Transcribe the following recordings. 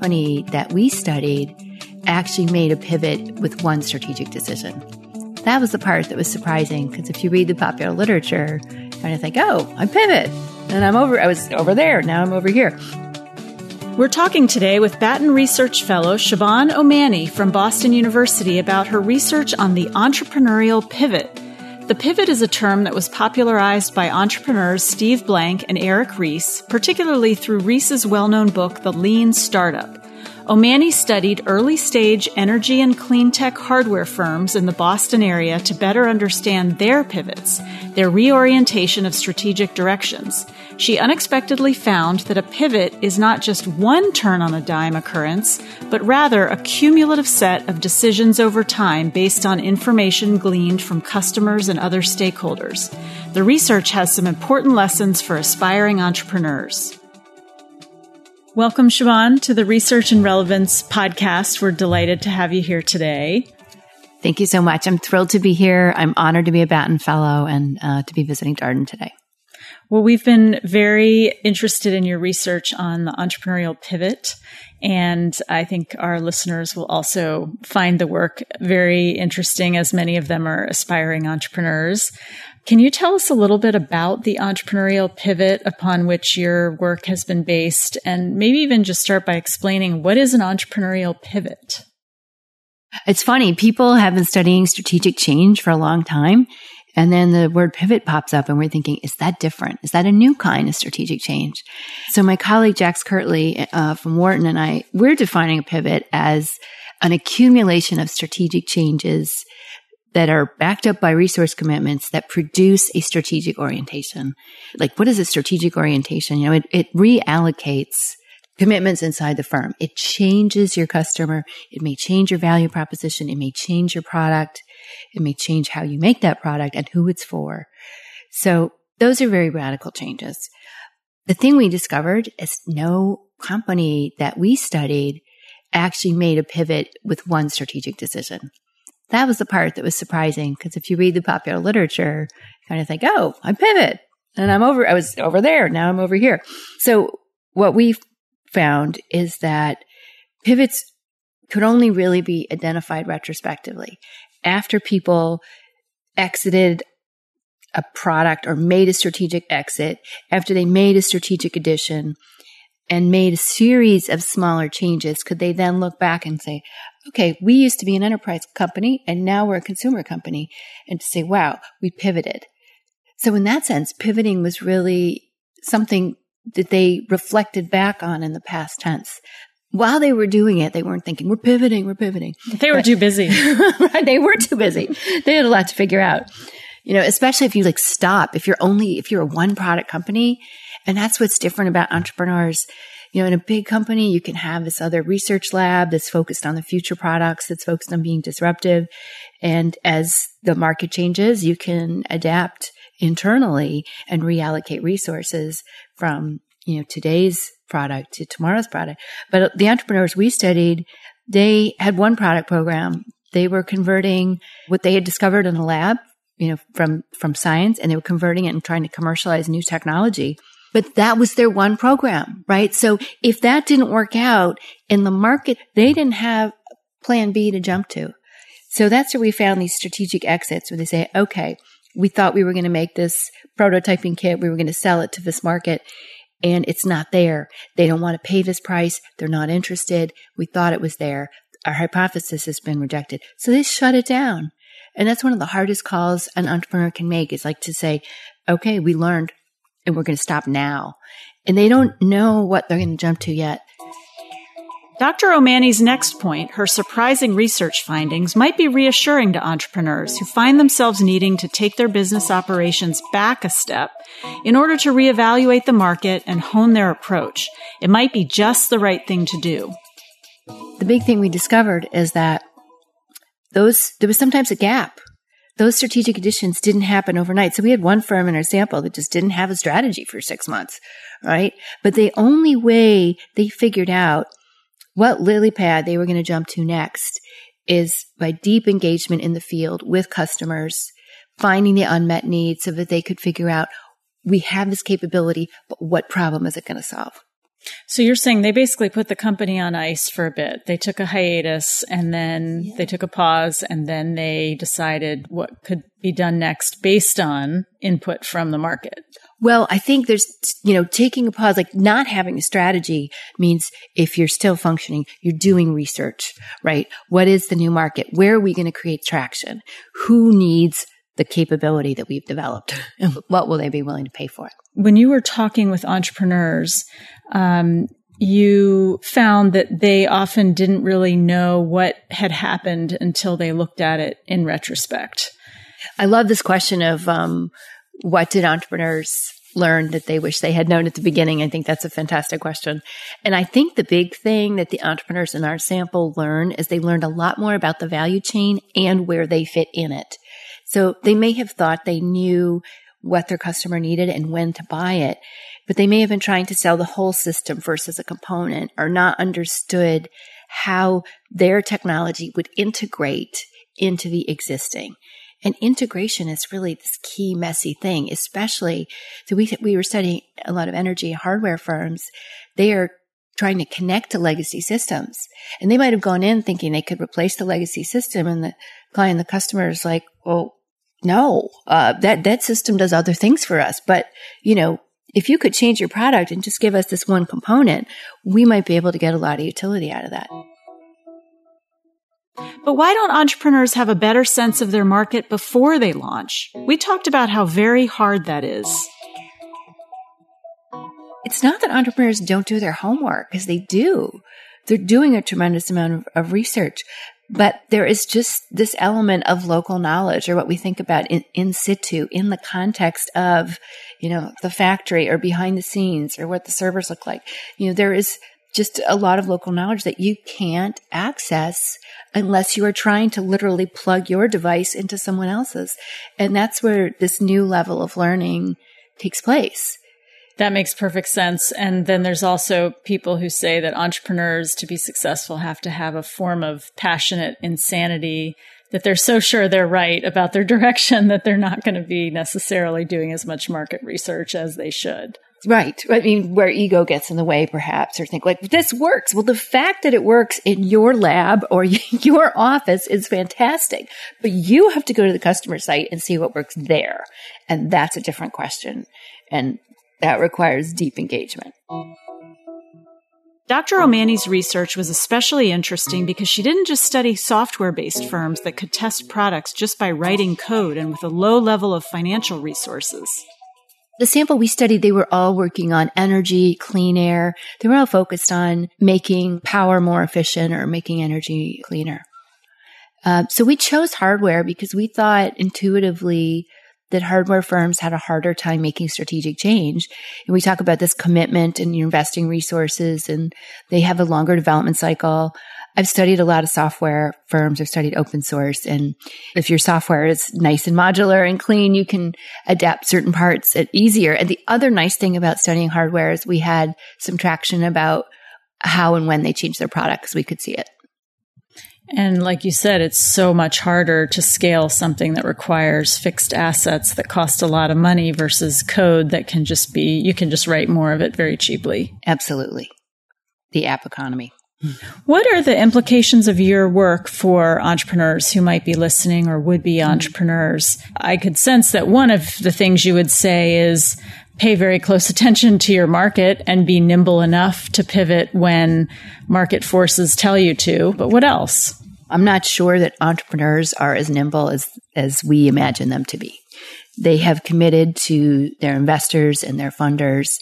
company that we studied actually made a pivot with one strategic decision. That was the part that was surprising because if you read the popular literature, kind of think, oh, I pivot and I'm over, I was over there, now I'm over here. We're talking today with Batten Research Fellow Siobhan O'Mahony from Boston University about her research on the entrepreneurial pivot the pivot is a term that was popularized by entrepreneurs Steve Blank and Eric Ries, particularly through Ries's well known book, The Lean Startup. O'Mahony studied early stage energy and clean tech hardware firms in the Boston area to better understand their pivots, their reorientation of strategic directions. She unexpectedly found that a pivot is not just one turn on a dime occurrence, but rather a cumulative set of decisions over time based on information gleaned from customers and other stakeholders. The research has some important lessons for aspiring entrepreneurs. Welcome, Siobhan, to the Research and Relevance podcast. We're delighted to have you here today. Thank you so much. I'm thrilled to be here. I'm honored to be a Batten Fellow and uh, to be visiting Darden today. Well, we've been very interested in your research on the entrepreneurial pivot. And I think our listeners will also find the work very interesting as many of them are aspiring entrepreneurs. Can you tell us a little bit about the entrepreneurial pivot upon which your work has been based and maybe even just start by explaining what is an entrepreneurial pivot? It's funny. People have been studying strategic change for a long time. And then the word pivot pops up and we're thinking, is that different? Is that a new kind of strategic change? So my colleague Jax Kirtley uh, from Wharton and I, we're defining a pivot as an accumulation of strategic changes that are backed up by resource commitments that produce a strategic orientation. Like what is a strategic orientation? You know, it, it reallocates commitments inside the firm. It changes your customer. It may change your value proposition. It may change your product. It may change how you make that product and who it's for. So those are very radical changes. The thing we discovered is no company that we studied actually made a pivot with one strategic decision that was the part that was surprising because if you read the popular literature, you kind of think, oh, I pivot and I'm over, I was over there. Now I'm over here. So what we found is that pivots could only really be identified retrospectively after people exited a product or made a strategic exit, after they made a strategic addition and made a series of smaller changes, could they then look back and say, okay, we used to be an enterprise company and now we're a consumer company and to say, wow, we pivoted. So in that sense, pivoting was really something that they reflected back on in the past tense. While they were doing it, they weren't thinking, we're pivoting, we're pivoting. They were but, too busy. right. They were too busy. They had a lot to figure out. You know, especially if you like stop, if you're only, if you're a one product company, and that's what's different about entrepreneurs you know, in a big company, you can have this other research lab that's focused on the future products, that's focused on being disruptive. And as the market changes, you can adapt internally and reallocate resources from, you know, today's product to tomorrow's product. But the entrepreneurs we studied, they had one product program. They were converting what they had discovered in the lab, you know, from, from science and they were converting it and trying to commercialize new technology. But that was their one program, right? So if that didn't work out in the market, they didn't have plan B to jump to. So that's where we found these strategic exits where they say, okay, we thought we were going to make this prototyping kit. We were going to sell it to this market and it's not there. They don't want to pay this price. They're not interested. We thought it was there. Our hypothesis has been rejected. So they shut it down. And that's one of the hardest calls an entrepreneur can make is like to say, okay, we learned and we're going to stop now. And they don't know what they're going to jump to yet. Dr. O'Mahony's next point, her surprising research findings, might be reassuring to entrepreneurs who find themselves needing to take their business operations back a step in order to reevaluate the market and hone their approach. It might be just the right thing to do. The big thing we discovered is that those, there was sometimes a gap those strategic additions didn't happen overnight. So we had one firm in our sample that just didn't have a strategy for six months, right? But the only way they figured out what lily pad they were going to jump to next is by deep engagement in the field with customers, finding the unmet needs so that they could figure out we have this capability, but what problem is it going to solve? So you're saying they basically put the company on ice for a bit. They took a hiatus and then yeah. they took a pause and then they decided what could be done next based on input from the market. Well, I think there's, you know, taking a pause, like not having a strategy means if you're still functioning, you're doing research, right? What is the new market? Where are we going to create traction? Who needs the capability that we've developed and what will they be willing to pay for it? When you were talking with entrepreneurs, um, you found that they often didn't really know what had happened until they looked at it in retrospect. I love this question of um, what did entrepreneurs learn that they wish they had known at the beginning? I think that's a fantastic question. And I think the big thing that the entrepreneurs in our sample learn is they learned a lot more about the value chain and where they fit in it. So they may have thought they knew what their customer needed and when to buy it, but they may have been trying to sell the whole system versus a component or not understood how their technology would integrate into the existing. And integration is really this key messy thing, especially so we we were studying a lot of energy hardware firms. They are trying to connect to legacy systems. And they might have gone in thinking they could replace the legacy system and the client, the customer is like, well, no, uh, that, that system does other things for us. But, you know, if you could change your product and just give us this one component, we might be able to get a lot of utility out of that. But why don't entrepreneurs have a better sense of their market before they launch? We talked about how very hard that is. It's not that entrepreneurs don't do their homework, because they do. They're doing a tremendous amount of, of research. But there is just this element of local knowledge or what we think about in, in situ in the context of, you know, the factory or behind the scenes or what the servers look like. You know, there is just a lot of local knowledge that you can't access unless you are trying to literally plug your device into someone else's. And that's where this new level of learning takes place. That makes perfect sense. And then there's also people who say that entrepreneurs to be successful have to have a form of passionate insanity that they're so sure they're right about their direction that they're not going to be necessarily doing as much market research as they should. Right. I mean, where ego gets in the way, perhaps, or think like, this works. Well, the fact that it works in your lab or your office is fantastic, but you have to go to the customer site and see what works there. And that's a different question. And that requires deep engagement. Dr. O'Mahony's research was especially interesting because she didn't just study software based firms that could test products just by writing code and with a low level of financial resources. The sample we studied, they were all working on energy, clean air. They were all focused on making power more efficient or making energy cleaner. Uh, so we chose hardware because we thought intuitively that hardware firms had a harder time making strategic change. And we talk about this commitment and investing resources and they have a longer development cycle. I've studied a lot of software firms. I've studied open source. And if your software is nice and modular and clean, you can adapt certain parts easier. And the other nice thing about studying hardware is we had some traction about how and when they change their products. We could see it. And like you said, it's so much harder to scale something that requires fixed assets that cost a lot of money versus code that can just be, you can just write more of it very cheaply. Absolutely. The app economy. What are the implications of your work for entrepreneurs who might be listening or would be mm-hmm. entrepreneurs? I could sense that one of the things you would say is pay very close attention to your market and be nimble enough to pivot when market forces tell you to. But what else? I'm not sure that entrepreneurs are as nimble as, as we imagine them to be. They have committed to their investors and their funders.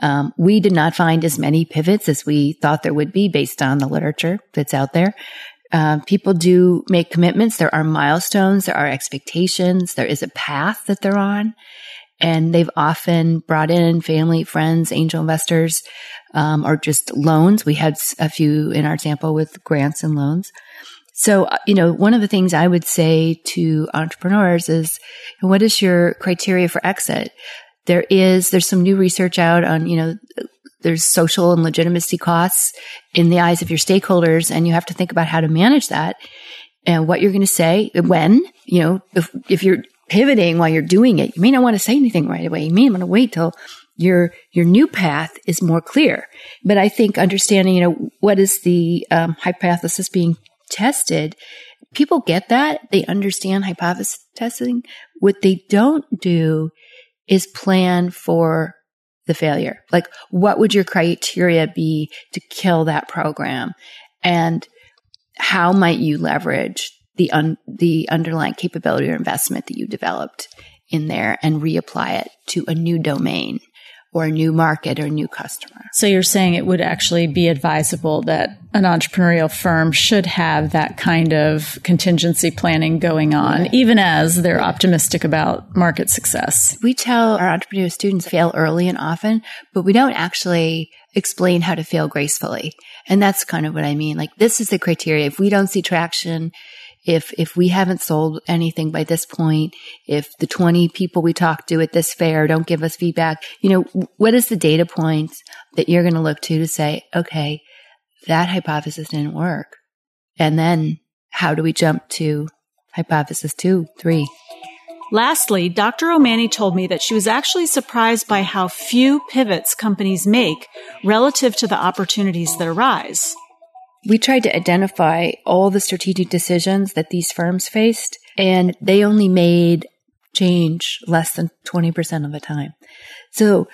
Um, we did not find as many pivots as we thought there would be based on the literature that's out there. Uh, people do make commitments. There are milestones. There are expectations. There is a path that they're on. And they've often brought in family, friends, angel investors, um, or just loans. We had a few in our sample with grants and loans. So, uh, you know, one of the things I would say to entrepreneurs is, what is your criteria for exit? There is, there's some new research out on, you know, there's social and legitimacy costs in the eyes of your stakeholders, and you have to think about how to manage that and what you're going to say when, you know, if, if you're pivoting while you're doing it, you may not want to say anything right away. You may want to wait till your your new path is more clear. But I think understanding, you know, what is the um, hypothesis being tested, people get that. They understand hypothesis testing. What they don't do is plan for the failure. Like, what would your criteria be to kill that program? And how might you leverage the un- the underlying capability or investment that you developed in there and reapply it to a new domain or a new market or a new customer. So you're saying it would actually be advisable that an entrepreneurial firm should have that kind of contingency planning going on, yeah. even as they're optimistic about market success. We tell our entrepreneurial students fail early and often, but we don't actually explain how to fail gracefully. And that's kind of what I mean. Like this is the criteria. If we don't see traction, if if we haven't sold anything by this point, if the 20 people we talked to at this fair don't give us feedback, you know, what is the data points that you're going to look to to say, okay, that hypothesis didn't work. And then how do we jump to hypothesis two, three? Lastly, Dr. O'Mahony told me that she was actually surprised by how few pivots companies make relative to the opportunities that arise we tried to identify all the strategic decisions that these firms faced, and they only made change less than 20% of the time. So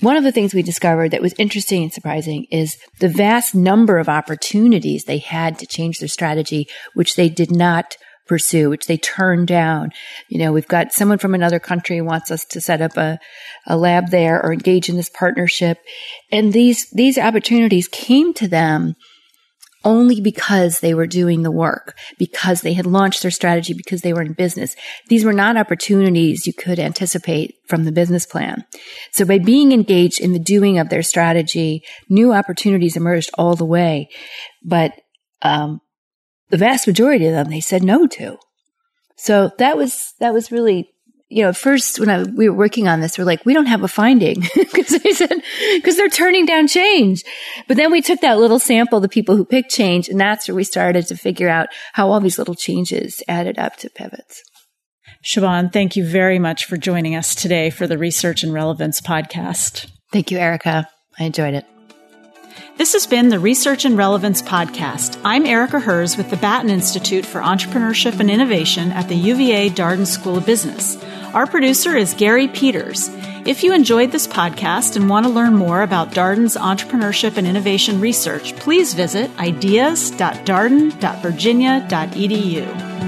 one of the things we discovered that was interesting and surprising is the vast number of opportunities they had to change their strategy, which they did not pursue, which they turned down. You know, we've got someone from another country wants us to set up a, a lab there or engage in this partnership. And these, these opportunities came to them only because they were doing the work, because they had launched their strategy, because they were in business. These were not opportunities you could anticipate from the business plan. So by being engaged in the doing of their strategy, new opportunities emerged all the way. But um, the vast majority of them they said no to. So that was that was really you know, first when I, we were working on this, we're like, we don't have a finding because they said, because they're turning down change. But then we took that little sample, the people who picked change, and that's where we started to figure out how all these little changes added up to pivots. Siobhan, thank you very much for joining us today for the Research and Relevance podcast. Thank you, Erica. I enjoyed it. This has been the Research and Relevance Podcast. I'm Erica Herz with the Batten Institute for Entrepreneurship and Innovation at the UVA Darden School of Business. Our producer is Gary Peters. If you enjoyed this podcast and want to learn more about Darden's entrepreneurship and innovation research, please visit ideas.darden.virginia.edu.